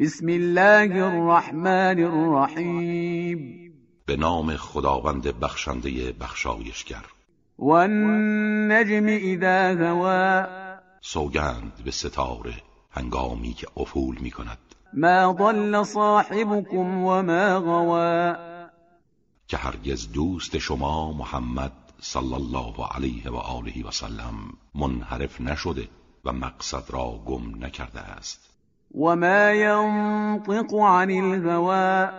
بسم الله الرحمن الرحیم. به نام خداوند بخشنده بخشایشگر. والنجم اذا هوا. سوگند به ستاره هنگامی که افول می کند ما ضل صاحبكم وما غوا. که هرگز دوست شما محمد صلی الله علیه و آله و سلم منحرف نشده و مقصد را گم نکرده است. وما ينطق عن الهوى.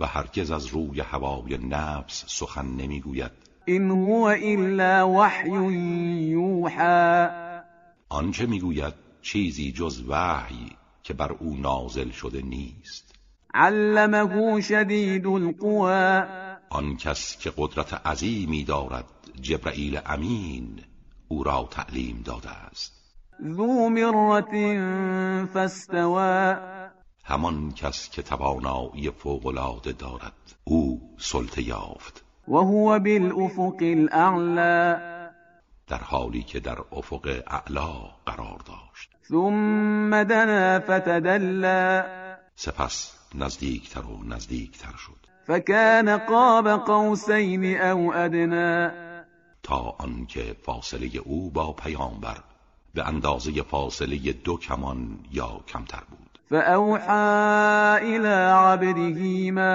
و هرگز از روی هوای نفس سخن نمی‌گوید. إن هو إلا وحی یوحى آنچه می‌گوید چیزی جز وحی که بر او نازل شده نیست. علمه شدید القوى. آن کس که قدرت عظیمی دارد جبرئیل امین او را تعلیم داده است. ذو مرة فاستوى. همان کس که توانایی فوقالعاده دارد او سلطه یافت. وهو بالأفق الأعلى در حالی که در افق اعلا قرار داشت. ثم دنا فتدلى سپس نزدیکتر و نزدیکتر شد. فكان قاب قوسين أو أدنى تا آنکه فاصله او با پیامبر به اندازه فاصله دو کمان یا کمتر بود. فأوحى إلى عبده ما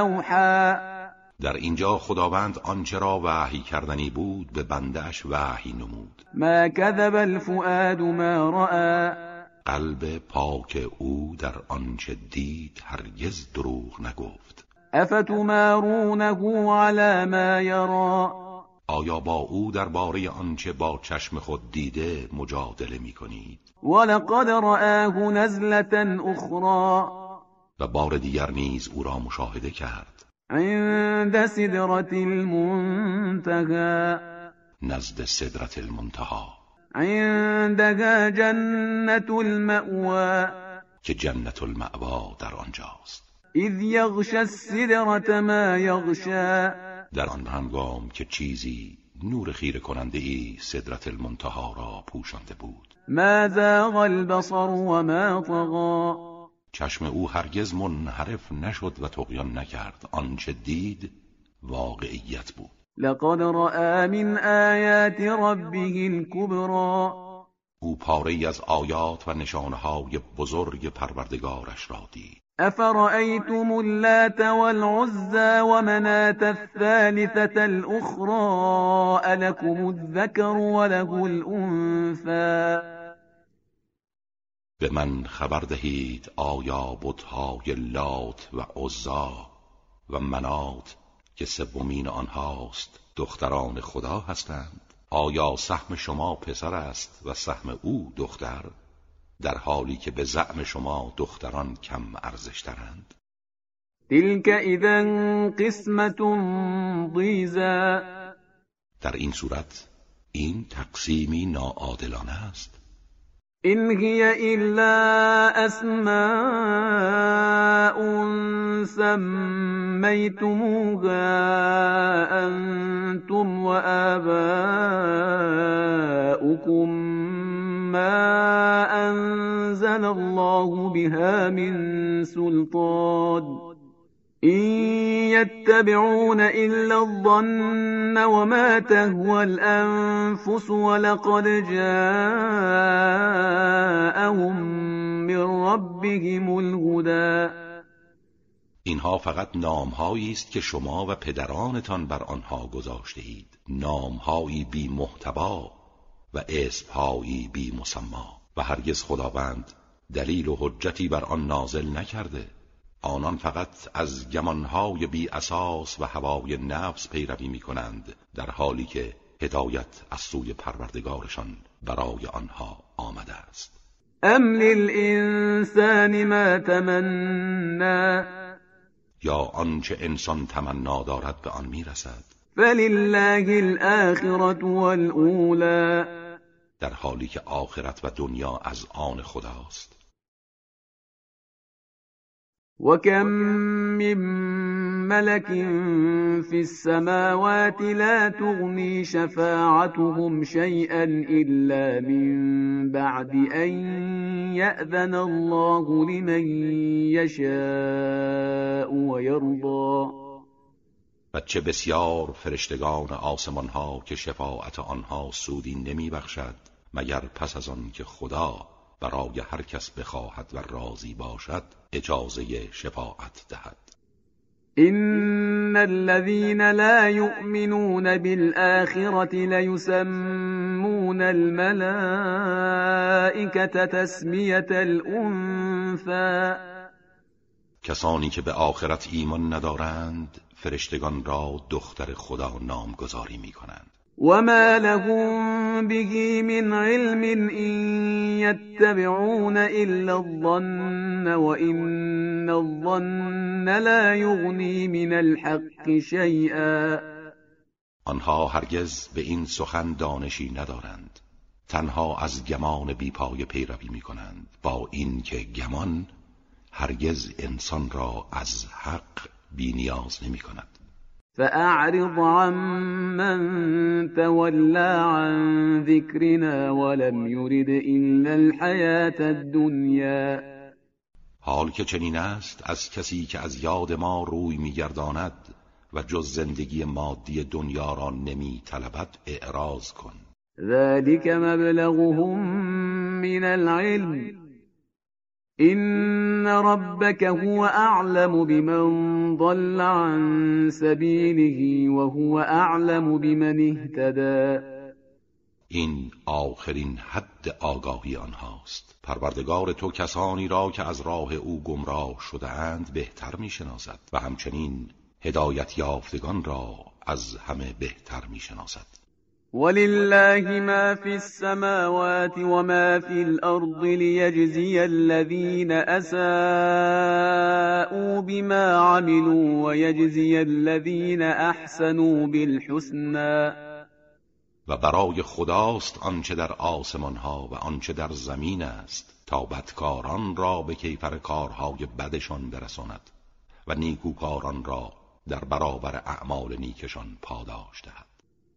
أوحى. در اینجا خداوند آنچه را وحی کردنی بود به بندهش وحی نمود. ما كذب الفؤاد ما رأى. قلب پاک او در آنچه دید هرگز دروغ نگفت. أفتمارونه على ما يرى؟ آیا با او درباره آنچه با چشم خود دیده مجادله می کنید ولقد رآه نزلة أخرى. و بار دیگر نیز او را مشاهده کرد. عند سدرة المنتهى. نزد صدرت المنتها عندها جنة المأوى. که جنت المعوا در آنجاست. إذ يغشى السدرة ما يغشى در آن هنگام که چیزی نور خیره کننده ای صدرت المنتها را پوشانده بود. ما زاغ البصر وما طغى چشم او هرگز منحرف نشد و تقیان نکرد. آنچه دید واقعیت بود. لقد رأى من آيات ربه الكبرى او پاره ای از آیات و نشانهای بزرگ پروردگارش را دید. أفرأيتم اللات والعزى ومناة الثالثة الأخرى ألكم الذكر وله الأنثى؟ به من خبر دهید آیا بتهای لات و عزا و منات که سومین آنهاست دختران خدا هستند؟ آیا سهم شما پسر است و سهم او دختر؟ در حالی که به زعم شما دختران کم ارزشترند؟ تلك إذا قسمة ضيزى در این صورت این تقسیمی ناعادلانه است. إن هي إلا أسماء سميتموها أنتم وآباؤكم ما أنزل الله بها من سلطان. إن يتبعون إلا الظن وما تهوى الأنفس ولقد جاءهم من ربهم الهدى. اینها فقط نامهایی است که شما و پدرانتان بر آنها گذاشته اید نامهایی بی محتوا و اسمهایی بی مسما. و هرگز خداوند دلیل و حجتی بر آن نازل نکرده. آنان فقط از گمانهای بی اساس و هوای نفس پیروی می کنند در حالی که هدایت از سوی پروردگارشان برای آنها آمده است. أم للإنسان ما تمنى. یا آنچه انسان تمنا دارد به آن می‌رسد. فلله الآخرة والأولى. در حالی که آخرت و دنیا از آن خداست. وكم من ملك في السماوات لا تغني شفاعتهم شيئا إلا من بعد أن يأذن الله لمن يشاء ويرضى. و چه بسیار فرشتگان آسمان ها که شفاعت آنها سودی نمی بخشد مگر پس از آن که خدا برای هر کس بخواهد و راضی باشد اجازه شفاعت دهد. إن الذين لا يؤمنون بالآخرة ليسمون الملائكة تسمية الأنثى. کسانی که به آخرت ایمان ندارند فرشتگان را دختر خدا نامگذاری می کنند وما لهم به من علم إن يتبعون إلا الظن وإن الظن لا يغني من الحق شيئا. آنها هرگز به این سخن دانشی ندارند. تنها از گمان بیپای پیروی می کنند با اینکه گمان هرگز انسان را از حق بینیاز نمی کند فأعرض عمن تولى عن ذكرنا ولم يرد إلا الحياة الدنيا. حال که چنین است از کسی که از یاد ما روی میگرداند و جز زندگی مادی دنیا را نمی طلبد اعراض کن. ذلك مبلغهم من العلم. إن ربك هو أعلم بمن ضل عن سبيله وهو أعلم بمن اهتدى. این آخرین حد آگاهی آنهاست. پروردگار تو کسانی را که از راه او گمراه شده اند بهتر می‌شناسد و همچنین هدایت یافتگان را از همه بهتر می‌شناسد. ولله ما في السماوات وما في الأرض ليجزي الذين أساءوا بما عملوا ويجزي الذين أحسنوا بالحسنى. و برای خداست آنچه در آسمان ها و آنچه در زمین است تا بدکاران را به کیفر کارهای بدشان برساند و نیکوکاران را در برابر اعمال نیکشان پاداش دهد.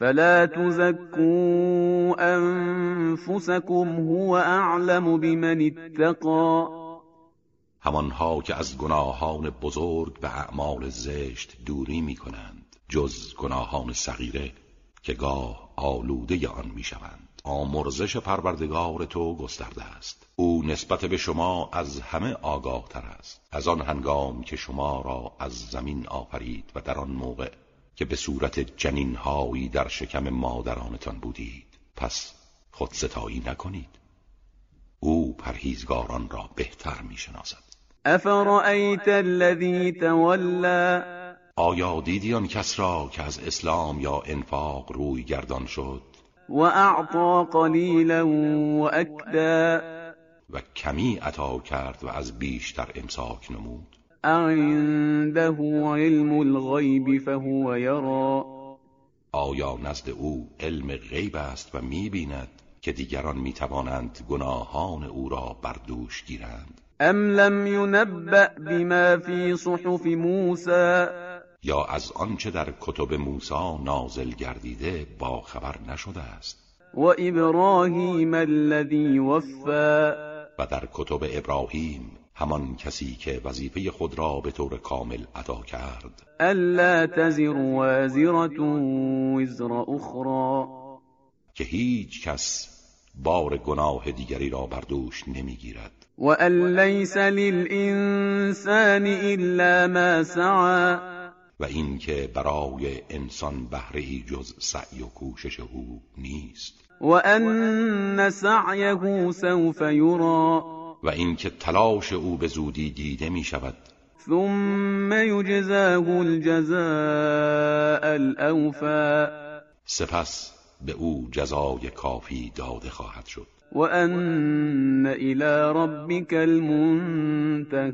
فلا تزكوا انفسكم هو اعلم بمن اتقى. همانها که از گناهان بزرگ و اعمال زشت دوری می کنند جز گناهان صغیره که گاه آلوده آن می شوند آمرزش پروردگار تو گسترده است. او نسبت به شما از همه آگاه تر است. از آن هنگام که شما را از زمین آفرید و در آن موقع که به صورت جنینهایی در شکم مادرانتان بودید. پس خود ستایی نکنید. او پرهیزگاران را بهتر می‌شناسد. افرأیت الذی تولا آیا دیدی آن کس را که از اسلام یا انفاق روی گردان شد؟ و اعطا قلیلا و اکدا؟ و کمی عطا کرد و از بیشتر امساک نمود؟ عنده علم الغیب فهو یرا. آیا نزد او علم غیب است و می‌بیند که دیگران می‌توانند گناهان او را بر دوش گیرند؟ ام لم ینبأ بما فی صحف موسی. یا از آنچه در کتب موسی نازل گردیده با خبر نشده است؟ و ابراهیم الذی وفا و در کتب ابراهیم همان کسی که وظیفه خود را به طور کامل ادا کرد. الا تزر وازرة وزر اخرى که هیچ کس بار گناه دیگری را بر دوش نمی‌گیرد. و ان لیس للانسان الا ما سعى و اینکه برای انسان بهره جز سعی و کوشش او نیست. و ان سعیه سوف یرا. و اینکه تلاش او به زودی دیده می شود ثم يجزاه الجزاء الأوفى. سپس به او جزای کافی داده خواهد شد. وأن إلى ربك المنتهى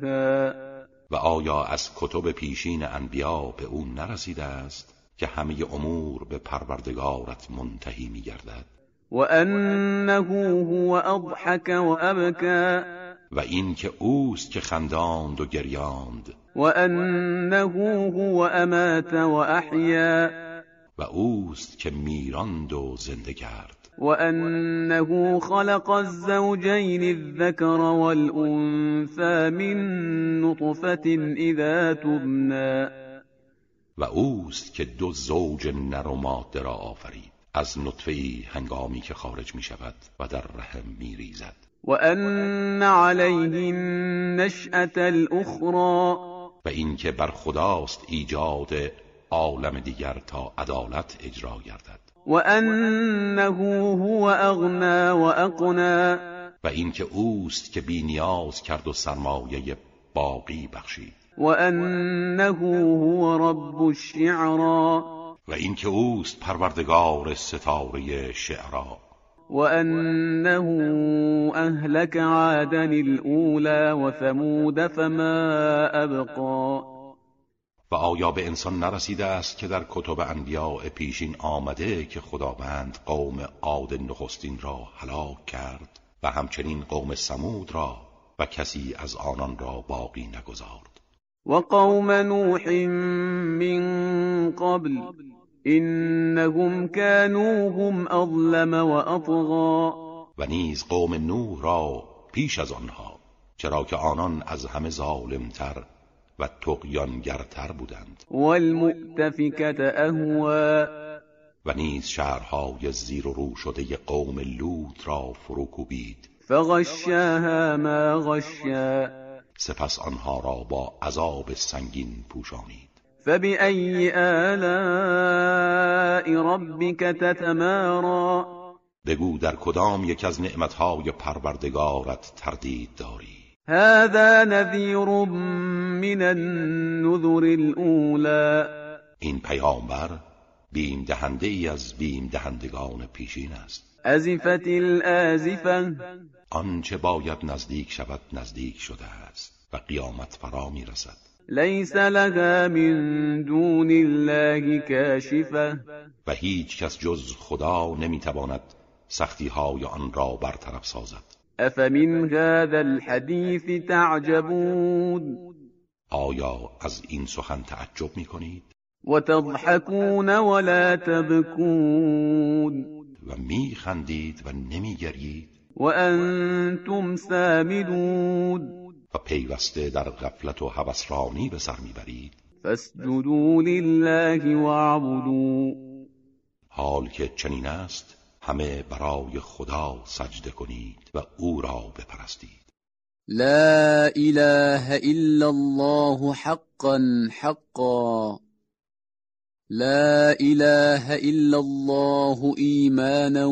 و آیا از کتب پیشین انبیا به او نرسیده است که همه امور به پروردگارت منتهی می گردد وأنه هو أضحك وأبكى و این که اوست که خنداند و گریاند. وأنه هو أمات وأحيا و اوست که میراند و زنده کرد. وأنه خلق الزوجين الذكر والأنثى من نطفة إذا تبنى. و اوست که دو زوج نر و ماده را آفرید. از نطفه هنگامی که خارج می شود و در رحم می ریزد وأن عليه النشأة الأخرى. و اینکه بر خداست ایجاد عالم دیگر تا عدالت اجرا گردد. وأنه هو أغنى وأقنى. و اینکه اوست که بی نیاز کرد و سرمایه باقی بخشید. وأنه هو رب الشعرى. و اینکه اوست پروردگار ستاره شعرا. وأنه أهلك عادا الأولى وثمود فما أبقى و آیا به انسان نرسیده است که در کتب انبیاء پیشین آمده که خداوند قوم عاد نخستین را هلاک کرد و همچنین قوم سمود را و کسی از آنان را باقی نگذارد. وقوم نوح من قبل إنهم كانوا هم وأطغى. و نیز قوم نوح را پیش از آنها چرا که آنان از همه ظالمتر و تقیانگرتر بودند. والمؤتفكة أهوى. و نیز شهرهای زیر و رو شده قوم لوط را فروکوبید فغشاها ما غشا. سپس آنها را با عذاب سنگین پوشانید. فبأي آلاء ربك تتمارى بگو در کدام یک از نعمتهای پروردگارت تردید داری؟ هذا نذير من النذر الأولى این پیامبر بیم دهنده ای از بیم دهندگان پیشین است. أزفت الآزفة. آنچه باید نزدیک شود نزدیک شده است و قیامت فرا می رسد ليس لها من دون الله كاشفة. و هیچ کس جز خدا نمی‌تواند سختی های آن را برطرف سازد. أفمن هذا الحديث تعجبون؟ آیا از این سخن تعجب می کنید وتضحكون ولا تبكون. و می خندید و نمی گرید وأنتم سامدون. و پیوسته در غفلت و هوسرانی به سر می‌برید. فاسجدوا لله واعبدوا. حال که چنین است همه برای خدا سجده کنید و او را بپرستید. لا إله إلا الله حقا حقا. لا إله إلا الله إيمانا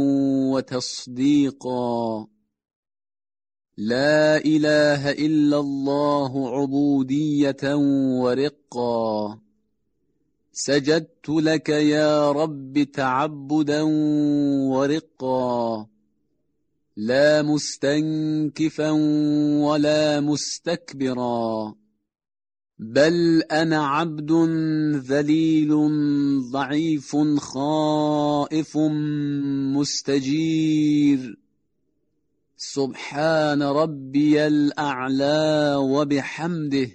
وتصديقا لا إله إلا الله عبودية ورقا. سجدت لك يا رب تعبدا ورقا. لا مستنكفا ولا مستكبرا. بل أنا عبد ذليل ضعيف خائف مستجير. سبحان ربي الأعلى وبحمده.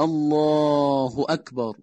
الله أكبر.